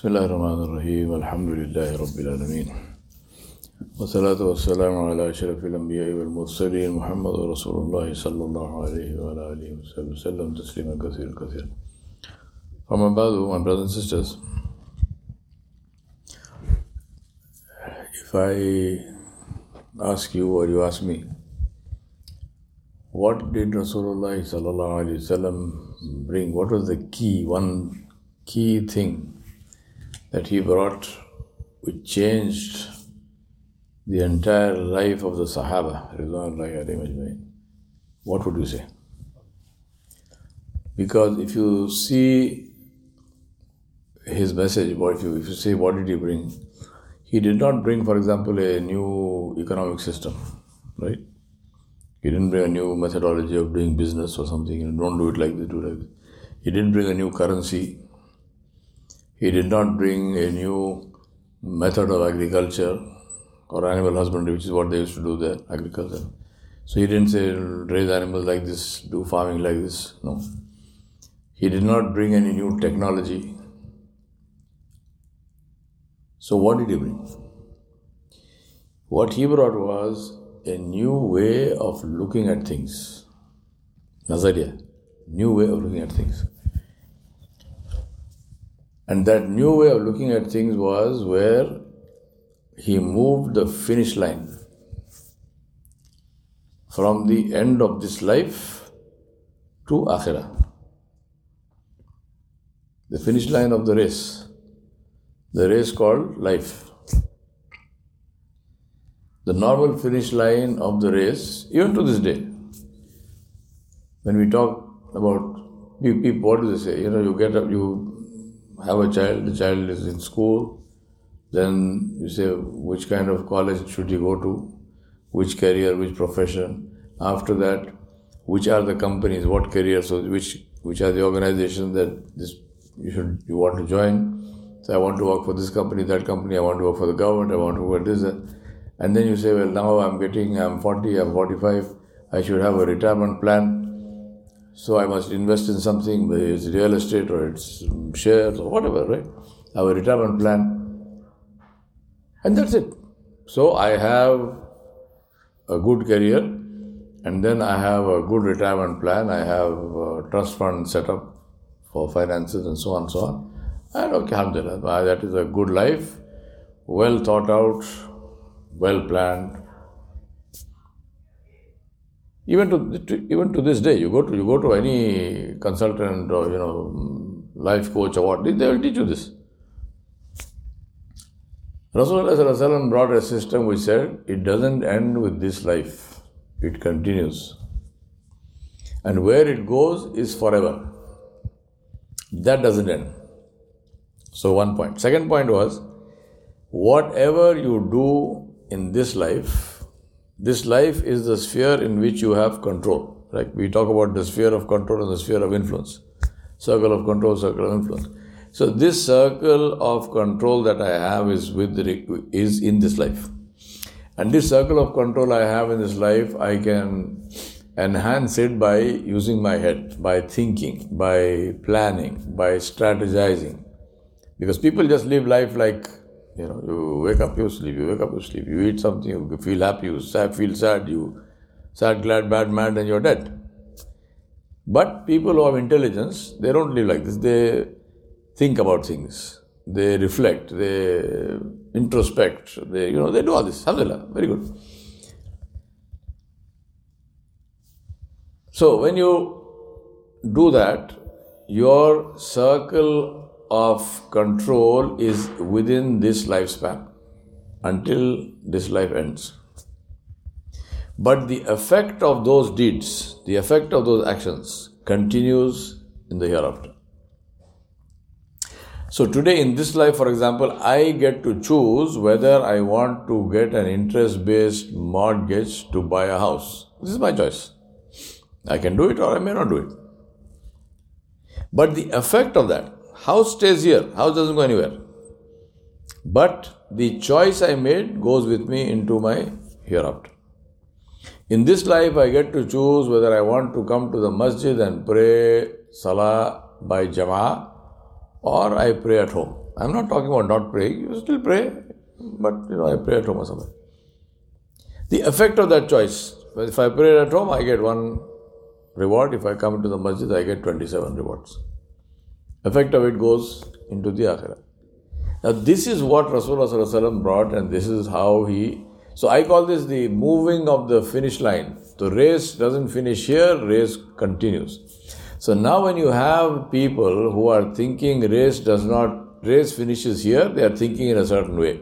بسم الله الرحمن الرحيم الحمد لله رب العالمين والصلاة والسلام على أشرف الأنبياء والمرسلين محمد رسول الله صلى الله عليه وعلى آله وصحبه وسلم تسليما كثيرا كثيرا From above, my brothers and sisters, if I ask you or you ask me, what did Rasulullah sallallahu alaihi wasallam bring? What was the key, one key thing that he brought which changed the entire life of the Sahaba? What would you say? Because if you see his message, what if you, if you say what did he bring? He did not bring, for example, a new economic system, right? He didn't bring a new methodology of doing business or something. You know, don't do it like this, do it like this. He didn't bring a new currency. He did not bring a new method of agriculture or animal husbandry, which is what they used to do there, agriculture. So he didn't say raise animals like this, do farming like this. No. He did not bring any new technology. So what did he bring? What he brought was a new way of looking at things. Nazariya, new way of looking at things. And that new way of looking at things was where he moved the finish line from the end of this life to Akhirah. The finish line of the race. The race called life. The normal finish line of the race, even to this day, when we talk about people, what do they say? You know, you get up, you have a child, the child is in school, then you say which kind of college should he go to, which career, which profession. After that, which are the companies, what careers, so which which are the organizations that this you should you want to join. So I want to work for this company, that company, I want to work for the government, I want to work this. And then you say, well, now I'm getting, I'm 40, I'm 45, I should have a retirement plan. So I must invest in something, whether it's real estate or it's shares or whatever, right? A retirement plan. And that's it. So I have a good career and then I have a good retirement plan. I have a trust fund set up for finances and so on and so on. And okay, alhamdulillah, that is a good life, well thought out, well planned. Even to, to, even to this day, you go to you go to any consultant or you know life coach or what, they will teach you this. Rasulullah brought a system which said it doesn't end with this life, it continues. And where it goes is forever. That doesn't end. So, one point. Second point was whatever you do in this life, this life is the sphere in which you have control. Like we talk about the sphere of control and the sphere of influence. Circle of control, circle of influence. So this circle of control that I have is with the, is in this life. And this circle of control I have in this life, I can enhance it by using my head, by thinking, by planning, by strategizing. Because people just live life like you know, you wake up, you sleep, you wake up, you sleep, you eat something, you feel happy, you sad, feel sad, you sad, glad, bad, mad, and you're dead. But people who have intelligence, they don't live like this. They think about things, they reflect, they introspect, they you know they do all this. Alhamdulillah, very good. So when you do that, your circle of control is within this lifespan until this life ends. But the effect of those deeds, the effect of those actions continues in the hereafter. So today in this life, for example, I get to choose whether I want to get an interest based mortgage to buy a house. This is my choice. I can do it or I may not do it. But the effect of that, House stays here, house doesn't go anywhere. But the choice I made goes with me into my hereafter. In this life, I get to choose whether I want to come to the masjid and pray salah by jama'ah or I pray at home. I'm not talking about not praying. You still pray, but you know, I pray at home or something. The effect of that choice. If I pray at home, I get one reward. If I come to the masjid, I get 27 rewards. Effect of it goes into the akhirah. Now, this is what Rasulullah brought, and this is how he. So, I call this the moving of the finish line. The race doesn't finish here, race continues. So, now when you have people who are thinking race does not, race finishes here, they are thinking in a certain way.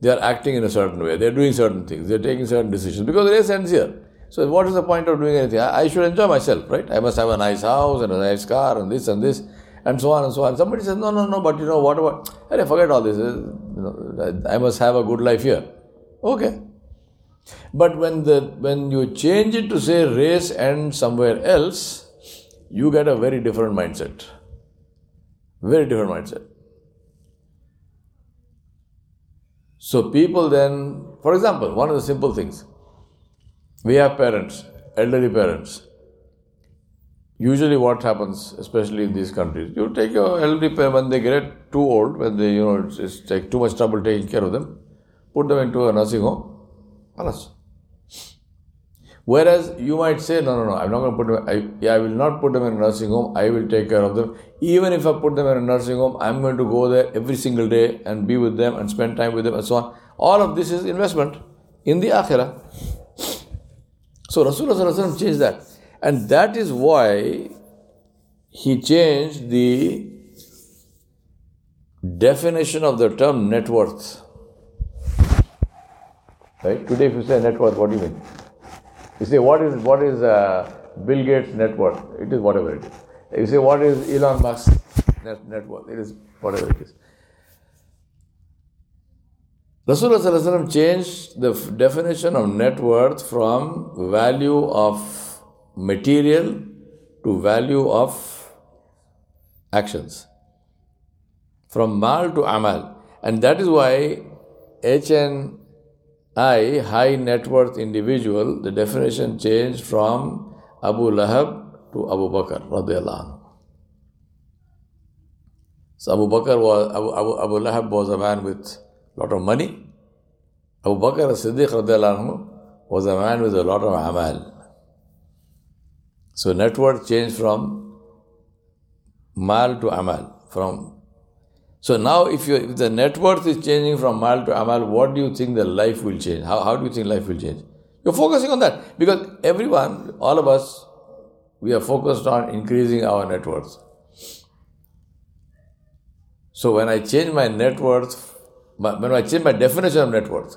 They are acting in a certain way. They are doing certain things. They are taking certain decisions because the race ends here. So, what is the point of doing anything? I should enjoy myself, right? I must have a nice house and a nice car and this and this and so on and so on. Somebody says, no, no, no, but you know, what about, hey, forget all this. I must have a good life here. Okay. But when the when you change it to say race and somewhere else, you get a very different mindset. Very different mindset. So people then, for example, one of the simple things, we have parents, elderly parents usually what happens, especially in these countries, you take your elderly parents when they get too old, when they, you know, it's, it's take too much trouble taking care of them, put them into a nursing home, alas. Whereas you might say, no, no, no, I'm not going to put them, I, I will not put them in a nursing home, I will take care of them. Even if I put them in a nursing home, I'm going to go there every single day and be with them and spend time with them and so on. All of this is investment in the akhirah. So Rasulullah changed that. And that is why he changed the definition of the term net worth. Right? Today, if you say net worth, what do you mean? You say, what is, what is uh, Bill Gates' net worth? It is whatever it is. You say, what is Elon Musk's net, net worth? It is whatever it is. Rasulullah changed the definition of net worth from value of material to value of actions. From mal to amal. And that is why HNI, high net worth individual, the definition changed from Abu Lahab to Abu Bakr radiallahu So Abu Bakr was Abu, Abu, Abu Lahab was a man with a lot of money. Abu Bakr as-Siddiq was a man with a lot of amal. So net worth changed from mal to amal. From so now if you if the net worth is changing from mal to amal, what do you think the life will change? How, how do you think life will change? You're focusing on that. Because everyone, all of us, we are focused on increasing our net worth. So when I change my net worth, when I change my definition of net worth,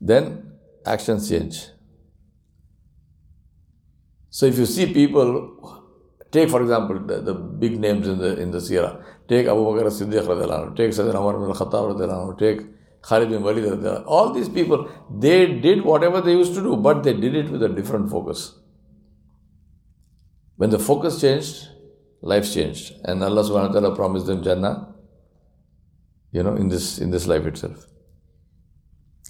then actions change. So if you see people, take for example the, the big names in the in the Seerah, take Abu Bakr as-Siddiq take Sayyidina Umar bin Khattab take Khalid bin Walid all these people, they did whatever they used to do, but they did it with a different focus. When the focus changed, life changed. And Allah subhanahu wa ta'ala promised them Jannah, you know, in this in this life itself.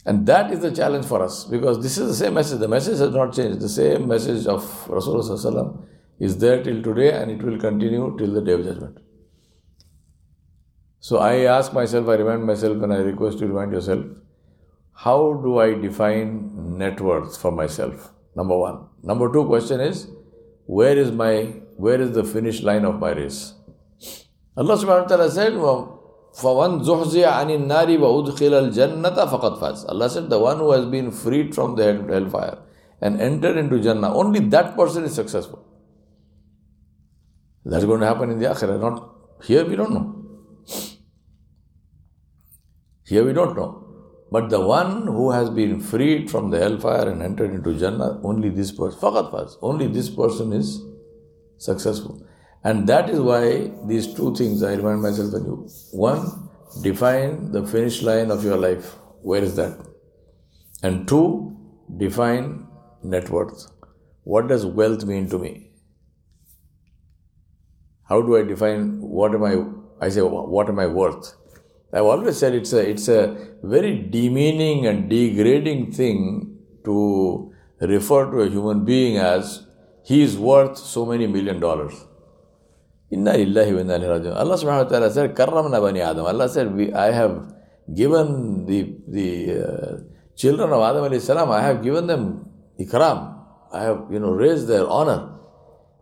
And that is the challenge for us because this is the same message. The message has not changed. The same message of Rasulullah is there till today and it will continue till the day of judgment. So I ask myself, I remind myself, and I request you to remind yourself, how do I define net worth for myself? Number one. Number two question is, where is my where is the finish line of my race? Allah subhanahu wa ta'ala said, well, فَوَنْ زُحْزِيَ عَنِ النَّارِ وَأُدْخِلَ الْجَنَّةَ فَقَدْ فَازَ Allah said, the one who has been freed from the hellfire and entered into Jannah, only that person is successful. That's going to happen in the Akhirah. Not here, we don't know. Here we don't know. But the one who has been freed from the hellfire and entered into Jannah, only this person, faqat faz, only this person is successful. And that is why these two things I remind myself and you. One, define the finish line of your life. Where is that? And two, define net worth. What does wealth mean to me? How do I define what am I? I say, what am I worth? I've always said it's a it's a very demeaning and degrading thing to refer to a human being as he is worth so many million dollars. Inna lillahi wa inna. Allah subhanahu wa ta'ala said, Karramna bani Adam. Allah said, we, I have given the, the uh, children of Adam alayhi salam, I have given them ikram. I have, you know, raised their honor.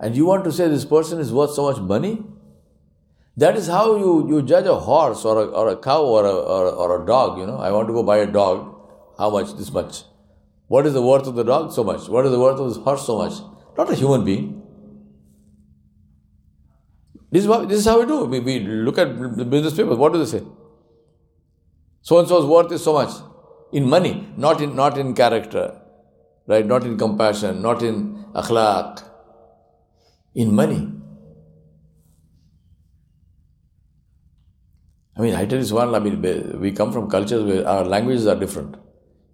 And you want to say this person is worth so much money? That is how you, you judge a horse or a, or a cow or a, or, or a dog, you know. I want to go buy a dog. How much? This much. What is the worth of the dog? So much. What is the worth of this horse? So much. Not a human being. This is, what, this is how we do. We, we look at the business papers. What do they say? So and so's worth is so much. In money, not in, not in character, right? Not in compassion, not in akhlaq. In money. I mean, I tell you one, I mean, we come from cultures where our languages are different.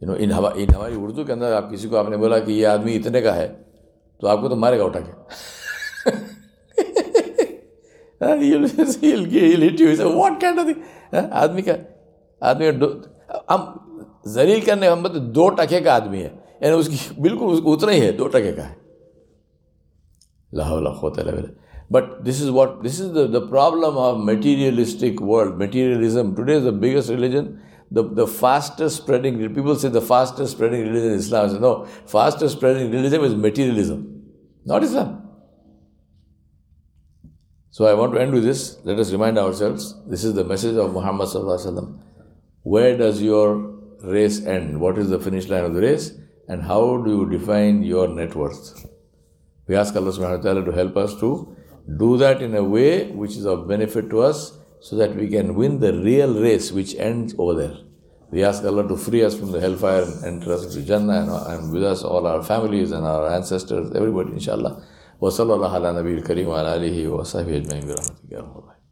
You know, in, in हमारी उर्दू के अंदर आप किसी को आपने बोला कि ये आदमी इतने का है तो आपको तो मारेगा उठा के he'll, he'll, he'll hit you. He said, what kind of thing? आदमी का आदमी हम जलील करने हम मतलब दो टके का आदमी है यानी उसकी बिल्कुल उतना ही है दो टके का है Lahaul But this is what this is the, the problem of materialistic world, materialism. Today is the biggest religion, the, the fastest spreading people say the fastest spreading religion is Islam. I say, no, fastest spreading religion is materialism, not Islam. So I want to end with this. Let us remind ourselves this is the message of Muhammad. Where does your race end? What is the finish line of the race? And how do you define your net worth? We ask Allah subhanahu wa ta'ala to help us to do that in a way which is of benefit to us so that we can win the real race which ends over there. We ask Allah to free us from the hellfire and enter us into Jannah and, and with us all our families and our ancestors, everybody, inshallah. وصلى الله على نبي الكريم وعلى آله وصحبه أجمعين برحمتك يا رب